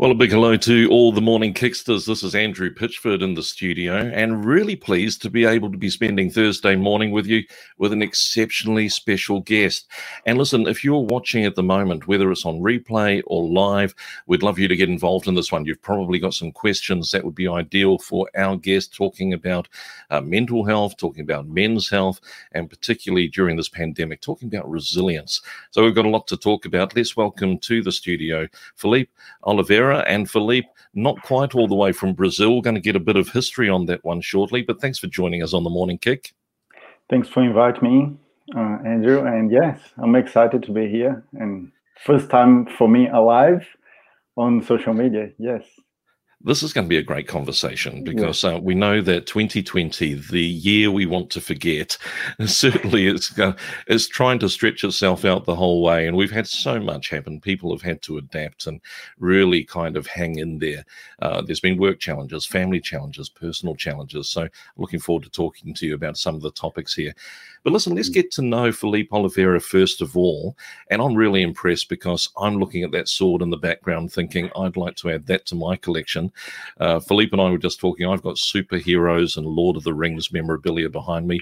Well, a big hello to all the morning kicksters. This is Andrew Pitchford in the studio, and really pleased to be able to be spending Thursday morning with you with an exceptionally special guest. And listen, if you're watching at the moment, whether it's on replay or live, we'd love you to get involved in this one. You've probably got some questions that would be ideal for our guest talking about uh, mental health, talking about men's health, and particularly during this pandemic, talking about resilience. So we've got a lot to talk about. Let's welcome to the studio Felipe Oliveira and Felipe, not quite all the way from Brazil. Going to get a bit of history on that one shortly, but thanks for joining us on the Morning Kick. Thanks for inviting me, uh, Andrew. And yes, I'm excited to be here. And first time for me alive on social media. Yes this is going to be a great conversation because uh, we know that 2020, the year we want to forget, certainly is, uh, is trying to stretch itself out the whole way. And we've had so much happen. People have had to adapt and really kind of hang in there. Uh, there's been work challenges, family challenges, personal challenges. So looking forward to talking to you about some of the topics here. But listen, let's mm. get to know Felipe Oliveira first of all. And I'm really impressed because I'm looking at that sword in the background thinking I'd like to add that to my collection. Uh, Felipe and I were just talking, I've got superheroes and Lord of the Rings memorabilia behind me.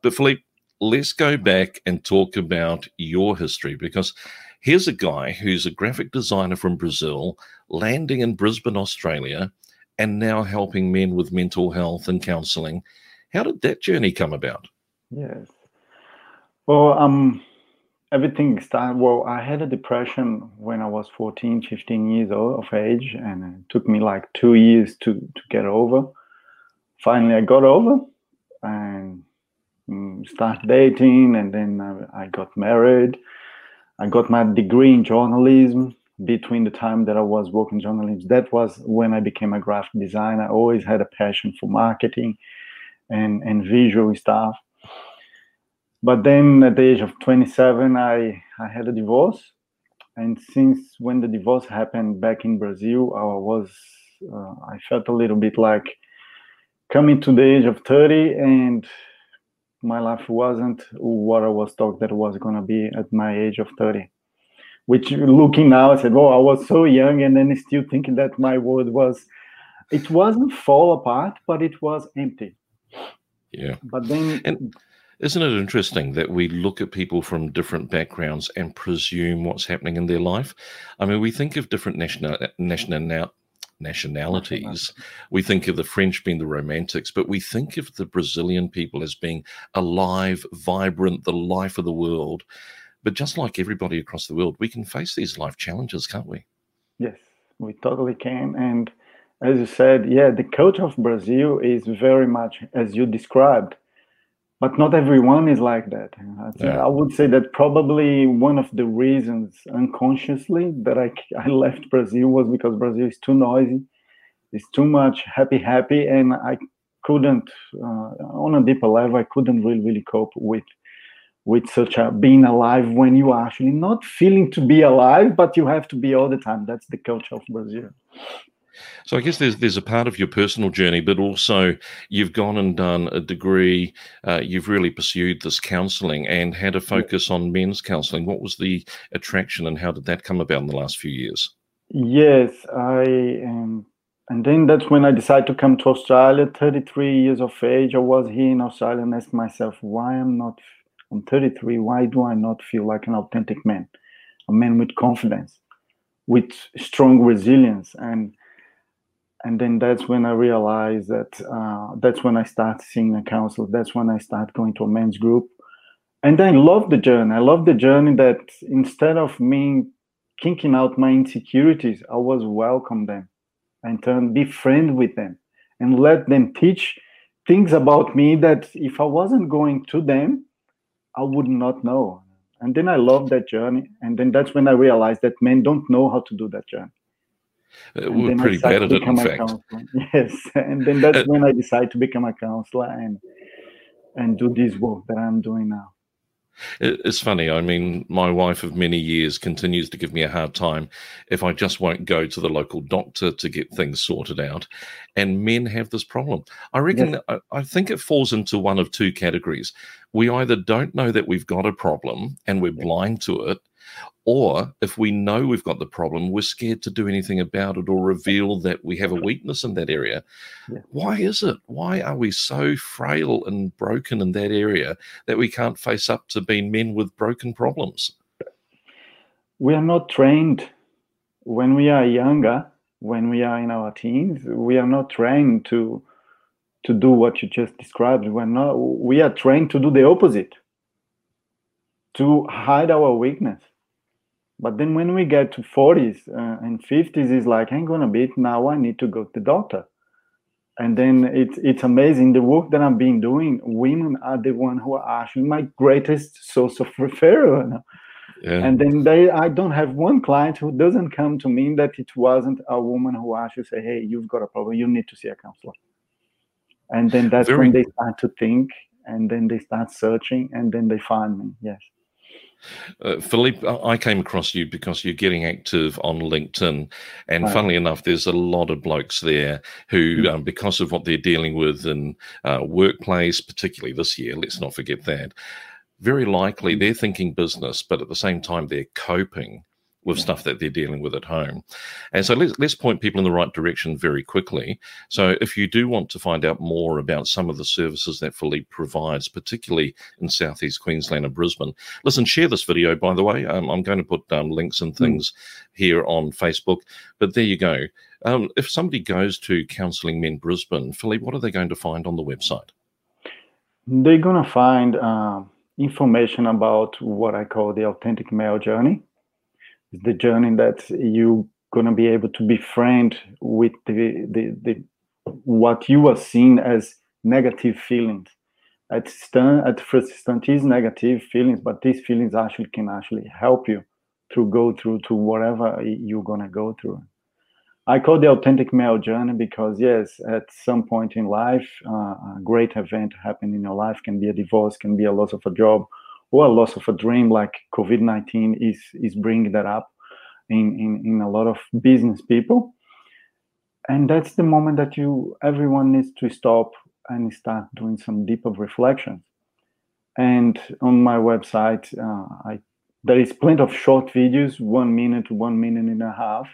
But Felipe, let's go back and talk about your history because here's a guy who's a graphic designer from Brazil landing in Brisbane, Australia, and now helping men with mental health and counseling. How did that journey come about? Yes. Well, um, everything started. Well, I had a depression when I was 14, 15 years old of age, and it took me like two years to, to get over. Finally, I got over and um, started dating, and then I, I got married. I got my degree in journalism between the time that I was working journalism. That was when I became a graphic designer. I always had a passion for marketing and, and visual stuff but then at the age of 27 i i had a divorce. And since when the divorce happened back in brazil i was uh, i felt a little bit like coming to the age of 30 and my life wasn't what i was thought that it was going to be at my age of 30 which looking now i said oh i was so young and then still thinking that my world was it wasn't fall apart but it was empty. Yeah. But then and isn't it interesting that we look at people from different backgrounds and presume what's happening in their life? I mean, we think of different national, national, nationalities. We think of the French being the romantics, but we think of the Brazilian people as being alive, vibrant, the life of the world. But just like everybody across the world, we can face these life challenges, can't we? Yes, we totally can. And as you said, yeah, the culture of Brazil is very much as you described but not everyone is like that. Yeah. I would say that probably one of the reasons unconsciously that I, I left Brazil was because Brazil is too noisy, it's too much happy, happy, and I couldn't, uh, on a deeper level, I couldn't really, really cope with with such a being alive when you are actually not feeling to be alive, but you have to be all the time. That's the culture of Brazil. So I guess there's there's a part of your personal journey, but also you've gone and done a degree. Uh, you've really pursued this counselling and had a focus on men's counselling. What was the attraction, and how did that come about in the last few years? Yes, I am. And then that's when I decided to come to Australia. 33 years of age, I was here in Australia and asked myself, why I'm not. I'm 33. Why do I not feel like an authentic man, a man with confidence, with strong resilience, and and then that's when I realized that uh, that's when I start seeing a counselor. That's when I start going to a men's group, and I love the journey. I love the journey that instead of me kinking out my insecurities, I was welcome them and turn be friend with them and let them teach things about me that if I wasn't going to them, I would not know. And then I love that journey. And then that's when I realized that men don't know how to do that journey. Uh, we're pretty bad at it, in fact. Yes. And then that's uh, when I decided to become a counselor and and do this work that I'm doing now. It's funny. I mean, my wife of many years continues to give me a hard time if I just won't go to the local doctor to get things sorted out. And men have this problem. I reckon, yes. I, I think it falls into one of two categories. We either don't know that we've got a problem and we're blind to it, or if we know we've got the problem, we're scared to do anything about it or reveal that we have a weakness in that area. Yeah. Why is it? Why are we so frail and broken in that area that we can't face up to being men with broken problems? We are not trained when we are younger, when we are in our teens, we are not trained to to do what you just described. We're not we are trained to do the opposite. To hide our weakness but then when we get to 40s uh, and 50s, it's like, hang on a bit, now I need to go to the doctor. And then it's it's amazing the work that I've been doing. Women are the one who are actually my greatest source of referral. Yeah. And then they, I don't have one client who doesn't come to me that it wasn't a woman who actually say, "Hey, you've got a problem. You need to see a counselor." And then that's Very when they start to think, and then they start searching, and then they find me. Yes. Uh, Felipe, I came across you because you're getting active on LinkedIn, and funnily enough, there's a lot of blokes there who, mm-hmm. um, because of what they're dealing with in uh, workplace, particularly this year, let's not forget that, very likely mm. they're thinking business, but at the same time they're coping with stuff that they're dealing with at home. And so let's, let's point people in the right direction very quickly. So if you do want to find out more about some of the services that Felipe provides, particularly in Southeast Queensland and Brisbane, listen, share this video, by the way. Um, I'm going to put um, links and hmm. things mm. here on Facebook, but there you go. Um, if somebody goes to Counselling Men Brisbane, Felipe, what are they going to find on the website? They're going to find uh, information about what I call the authentic male journey the journey that you're gonna be able to befriend with the the, the what you are seeing as negative feelings. At st- at first instant is negative feelings, but these feelings actually can actually help you to go through to whatever you're gonna go through. I call the authentic male journey because yes, at some point in life, uh, a great event happened in your life can be a divorce, can be a loss of a job, a loss of a dream like covid-19 is is bringing that up in, in in a lot of business people. And that's the moment that you everyone needs to stop and start doing some deeper reflection and on my website uh, i there is plenty of short videos one minute one minute and a half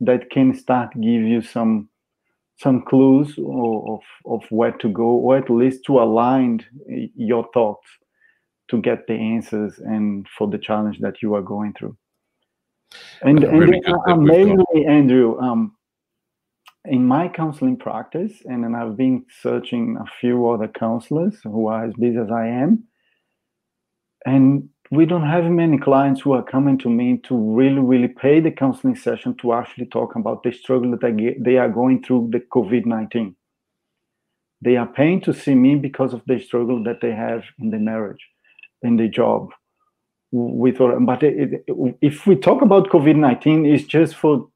that can start give you some some clues of, of where to go or at least to align your thoughts to get the answers and for the challenge that you are going through. And, really and amazingly, Andrew, um, in my counseling practice, and then I've been searching a few other counselors who are as busy as I am, and we don't have many clients who are coming to me to really, really pay the counseling session to actually talk about the struggle that they, they are going through the COVID 19. They are paying to see me because of the struggle that they have in the marriage in the job with but it, it, if we talk about covid-19 it's just for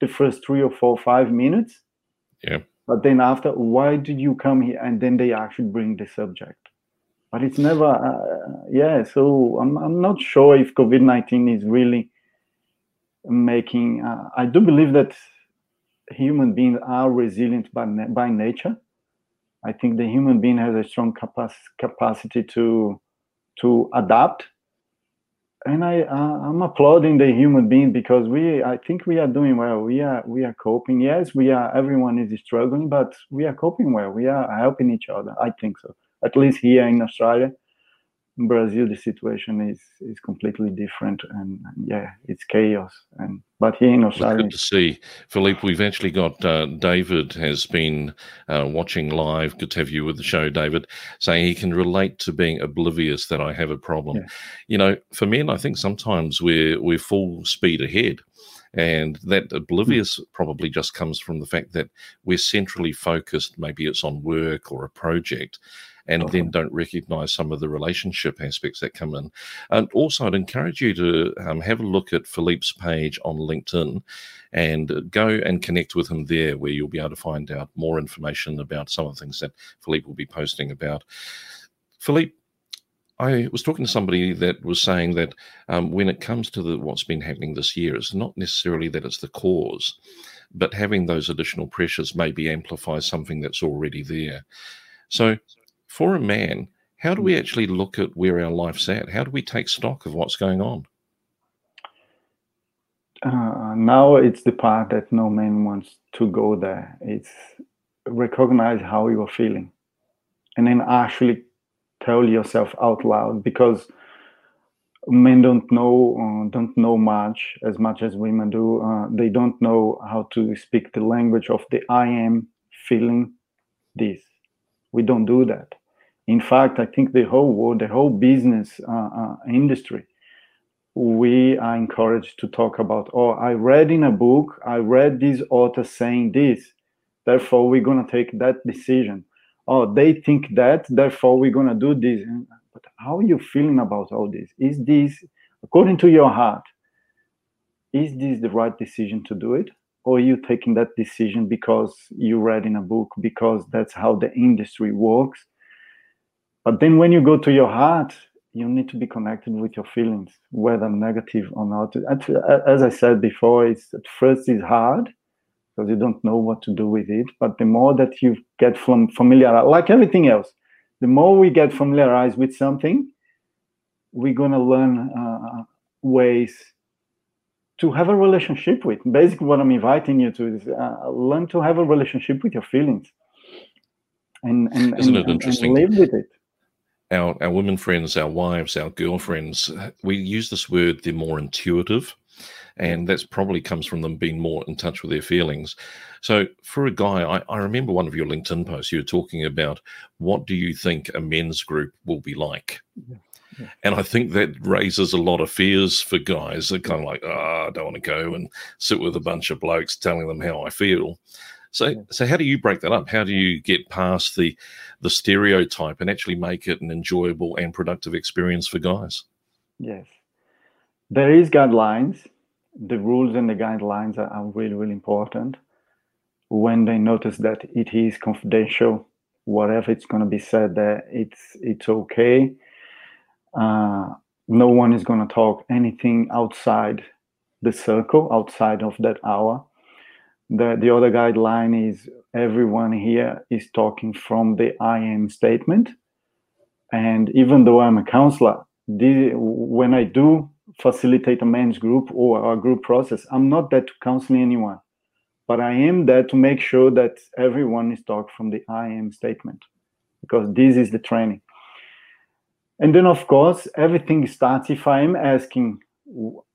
the first three or four five minutes. Yeah. But then after why did you come here? And then they actually bring the subject. But it's never uh, yeah so I'm, I'm not sure if covid-19 is really making uh, i do believe that human beings are resilient by, by nature. I think the human being has a strong capac- capacity to to adapt and I uh, I'm applauding the human being because we I think we are doing well. We are we are coping. Yes, we are. Everyone is struggling, but we are coping well. We are helping each other. I think so. At least here in Australia, in Brazil the situation is is completely different, and, and yeah, it's chaos. And but here in Australia, good to see, Felipe. We've actually got uh, David has been uh, watching live. Good to have you with the show, David. Saying he can relate to being oblivious that I have a problem. Yeah. You know, for men, I think sometimes we're we're full speed ahead. And that oblivious probably just comes from the fact that we're centrally focused. Maybe it's on work or a project and then don't recognize some of the relationship aspects that come in. And also, I'd encourage you to um, have a look at Felipe's page on LinkedIn and go and connect with him there, where you'll be able to find out more information about some of the things that Felipe will be posting about. Felipe, I was talking to somebody that was saying that um, when it comes to the, what's been happening this year, it's not necessarily that it's the cause, but having those additional pressures maybe amplifies something that's already there. So, for a man, how do we actually look at where our life's at? How do we take stock of what's going on? Uh, now it's the part that no man wants to go there. It's recognize how you are feeling and then actually tell yourself out loud because men don't know uh, don't know much as much as women do uh, they don't know how to speak the language of the i am feeling this we don't do that in fact, I think the whole world, the whole business uh, uh, industry, we are encouraged to talk about, oh, I read in a book, I read this author saying this, therefore we're going to take that decision. Oh, they think that, therefore we're going to do this. But how are you feeling about all this? Is this, according to your heart, is this the right decision to do it? Or are you taking that decision because you read in a book, because that's how the industry works? But then when you go to your heart, you need to be connected with your feelings, whether negative or not. As I said before, it's at first it's hard because you don't know what to do with it. But the more that you get from familiar, like everything else, the more we get familiarized with something, we're gonna learn uh, ways to have a relationship with. Basically, what I'm inviting you to is uh, learn to have a relationship with your feelings, and and, Isn't and, it interesting? and live with it our, our women friends, our wives, our girlfriends, we use this word, they're more intuitive. And that's probably comes from them being more in touch with their feelings. So, for a guy, I, I remember one of your LinkedIn posts, you were talking about what do you think a men's group will be like? Yeah. Yeah. And I think that raises a lot of fears for guys. They're kind of like, oh, I don't want to go and sit with a bunch of blokes telling them how I feel. So, so how do you break that up? How do you get past the the stereotype and actually make it an enjoyable and productive experience for guys? Yes, there is guidelines. The rules and the guidelines are, are really really important. When they notice that it is confidential, whatever it's going to be said there, it's it's okay. Uh, no one is going to talk anything outside the circle, outside of that hour the, the other guideline is everyone here is talking from the I am statement. And even though I'm a counselor, when I do facilitate a men's group or a group process, I'm not there to counsel anyone, but I am there to make sure that everyone is talking from the I am statement because this is the training. And then, of course, everything starts if I am asking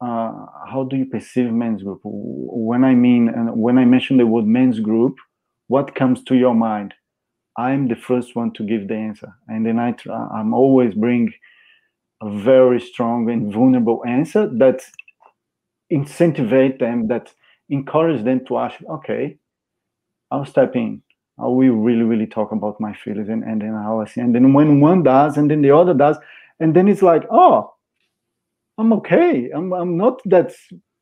uh, how do you perceive men's group? When I mean, and when I mention the word men's group, what comes to your mind? I'm the first one to give the answer, and then I I'm always bring a very strong and vulnerable answer that incentivate them, that encourage them to ask, okay, I'll step in. I will really, really talk about my feelings and, and then how I see. And then when one does, and then the other does, and then it's like, oh, I'm okay. I'm I'm not that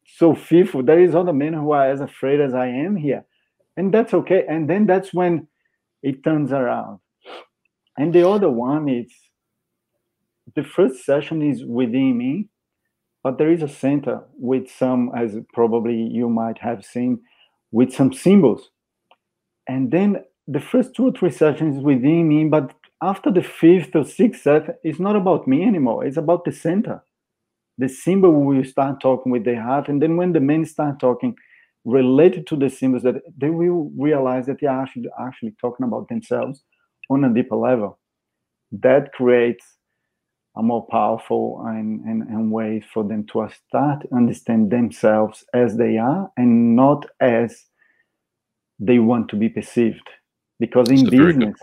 so fearful. There is other men who are as afraid as I am here, and that's okay. And then that's when it turns around. And the other one is the first session is within me, but there is a center with some, as probably you might have seen, with some symbols. And then the first two or three sessions within me, but after the fifth or sixth set, it's not about me anymore. It's about the center the symbol will start talking with their heart and then when the men start talking related to the symbols that they will realize that they are actually, actually talking about themselves on a deeper level. That creates a more powerful and, and, and ways for them to start understand themselves as they are and not as they want to be perceived. Because in business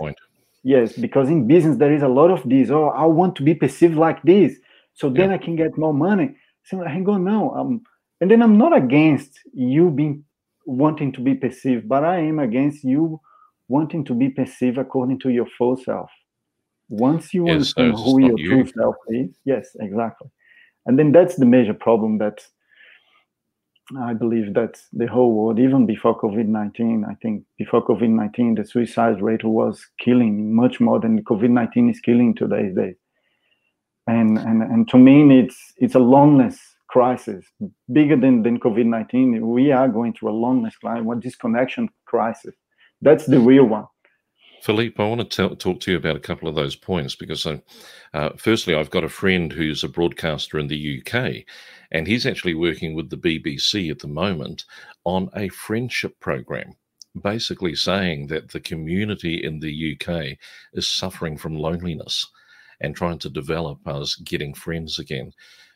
yes because in business there is a lot of this oh i want to be perceived like this so then yeah. i can get more money so hang on now um, and then i'm not against you being wanting to be perceived but i am against you wanting to be perceived according to your full self once you yes, understand who your you. true self is yes exactly and then that's the major problem that I believe that the whole world, even before COVID 19, I think before COVID 19, the suicide rate was killing much more than COVID 19 is killing today's day. And, and, and to me, it's, it's a loneliness crisis, bigger than, than COVID 19. We are going through a loneliness crisis, a disconnection crisis. That's the real one. Felipe, I want to talk to you about a couple of those points because, I, uh, firstly, I've got a friend who's a broadcaster in the UK, and he's actually working with the BBC at the moment on a friendship program, basically saying that the community in the UK is suffering from loneliness and trying to develop us getting friends again.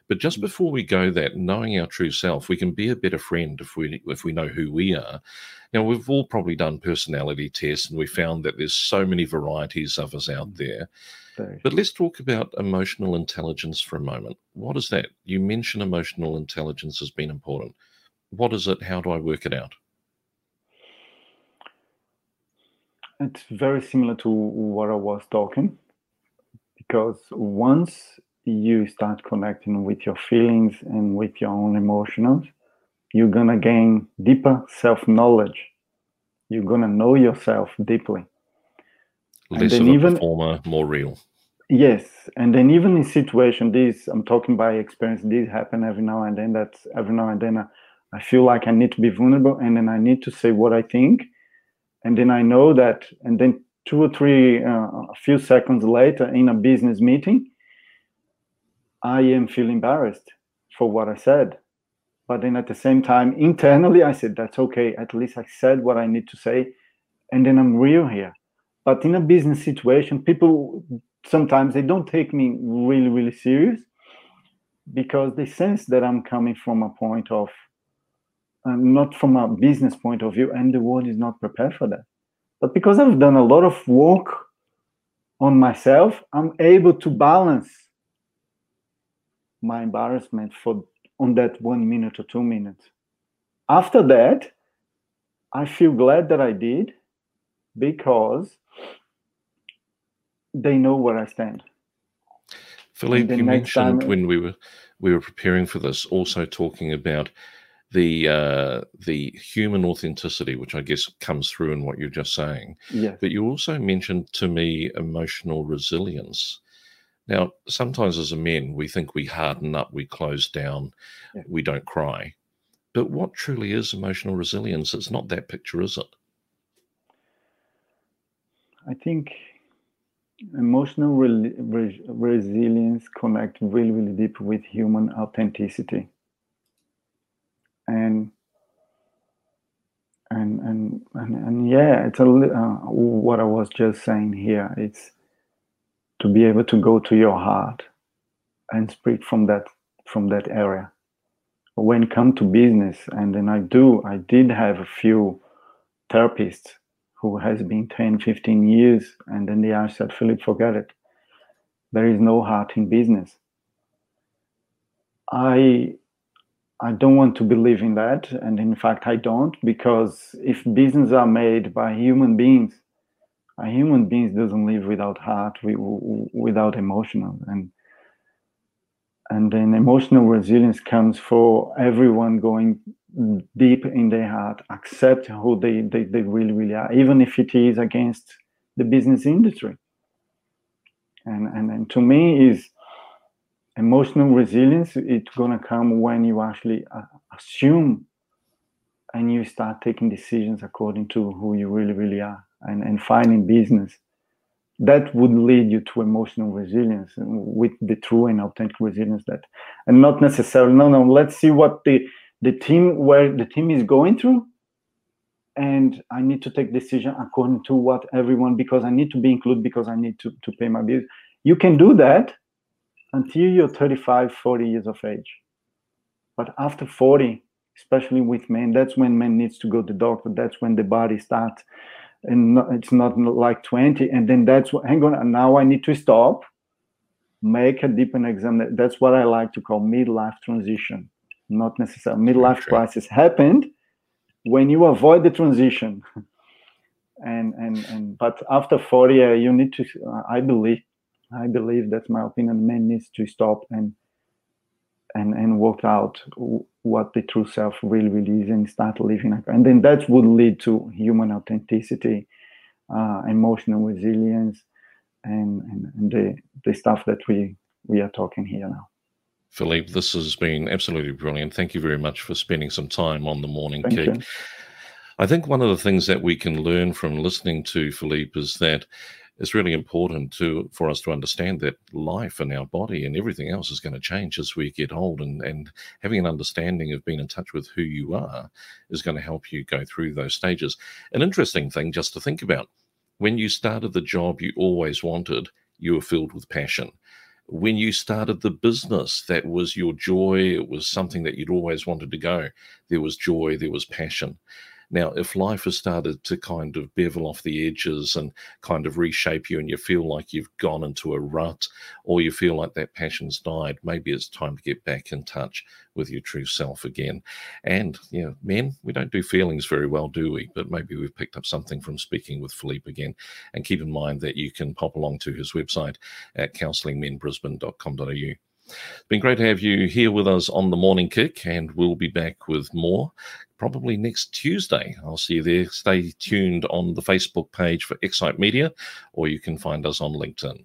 But just mm. before we go that, knowing our true self, we can be a better friend if we if we know who we are. Now we've all probably done personality tests and we found that there's so many varieties of us out mm. there. But let's talk about emotional intelligence for a moment. What is that? You mentioned emotional intelligence has been important. What is it? How do I work it out? It's very similar to what I was talking because once you start connecting with your feelings and with your own emotions, you're going to gain deeper self knowledge. You're going to know yourself deeply. Less of a even, performer, more real. Yes. And then, even in situation, this, I'm talking by experience, this happen every now and then. That every now and then I, I feel like I need to be vulnerable and then I need to say what I think. And then I know that, and then two or three, uh, a few seconds later in a business meeting, I am feel embarrassed for what I said. But then at the same time, internally, I said, that's okay. At least I said what I need to say. And then I'm real here. But in a business situation, people sometimes they don't take me really, really serious because they sense that I'm coming from a point of uh, not from a business point of view, and the world is not prepared for that. But because I've done a lot of work on myself, I'm able to balance my embarrassment for on that one minute or two minutes. After that, I feel glad that I did because they know where I stand. Felipe, you mentioned time, when we were we were preparing for this, also talking about the uh, the human authenticity, which I guess comes through in what you're just saying. Yes. But you also mentioned to me emotional resilience. Now, sometimes as a men, we think we harden up, we close down, yeah. we don't cry. But what truly is emotional resilience? It's not that picture, is it? I think emotional re- re- resilience connect really, really deep with human authenticity. And and and and, and yeah, it's a uh, what I was just saying here. It's to be able to go to your heart and speak from that from that area. When come to business and then i do i did have a few therapists who has been 10 15 years and then they asked said philip forget it. There is no heart in business. I i don't want to believe in that and in fact i don't because if business are made by human beings a human being doesn't live without heart, without emotional, and and then emotional resilience comes for everyone going deep in their heart, accept who they, they, they really, really are, even if it is against the business industry. And, and, and to me is emotional resilience, it's gonna come when you actually uh, assume and you start taking decisions according to who you really, really are and, and finding business. That would lead you to emotional resilience with the true and authentic resilience that and not necessarily no no let's see what the the team where the team is going through. And i need to take decision according to what everyone because i need to be included because i need to, to pay my bills. You can do that until you're 35, 40 years of age. But after 40, especially with men, that's when men needs to go to doctor. That's when the body starts, and it's not like 20. And then that's what, hang on, now I need to stop, make a deeper exam. That's what I like to call midlife transition. Not necessarily midlife crisis happened when you avoid the transition. and and and but after 40 uh, you need to uh, i believe i believe that's my opinion men needs to stop and and and work out what the true self really really is and start living and then that would lead to human authenticity uh, emotional resilience and, and, and the the stuff that we we are talking here now Felipe, this has been absolutely brilliant. Thank you very much for spending some time on the morning Thank kick. You. I think one of the things that we can learn from listening to Felipe is that it's really important to for us to understand that life and our body and everything else is going to change as we get old and and having an understanding of being in touch with who you are is going to help you go through those stages. An interesting thing just to think about when you started the job you always wanted you were filled with passion. When you started the business that was your joy it was something that you'd always wanted to go. There was joy there was passion now, if life has started to kind of bevel off the edges and kind of reshape you, and you feel like you've gone into a rut, or you feel like that passion's died, maybe it's time to get back in touch with your true self again. And, you know, men, we don't do feelings very well, do we? But maybe we've picked up something from speaking with Felipe again. And keep in mind that you can pop along to his website at counsellingmenbrisbane.com.au. It's been great to have you here with us on the morning kick, and we'll be back with more probably next Tuesday. I'll see you there. Stay tuned on the Facebook page for Excite Media, or you can find us on LinkedIn.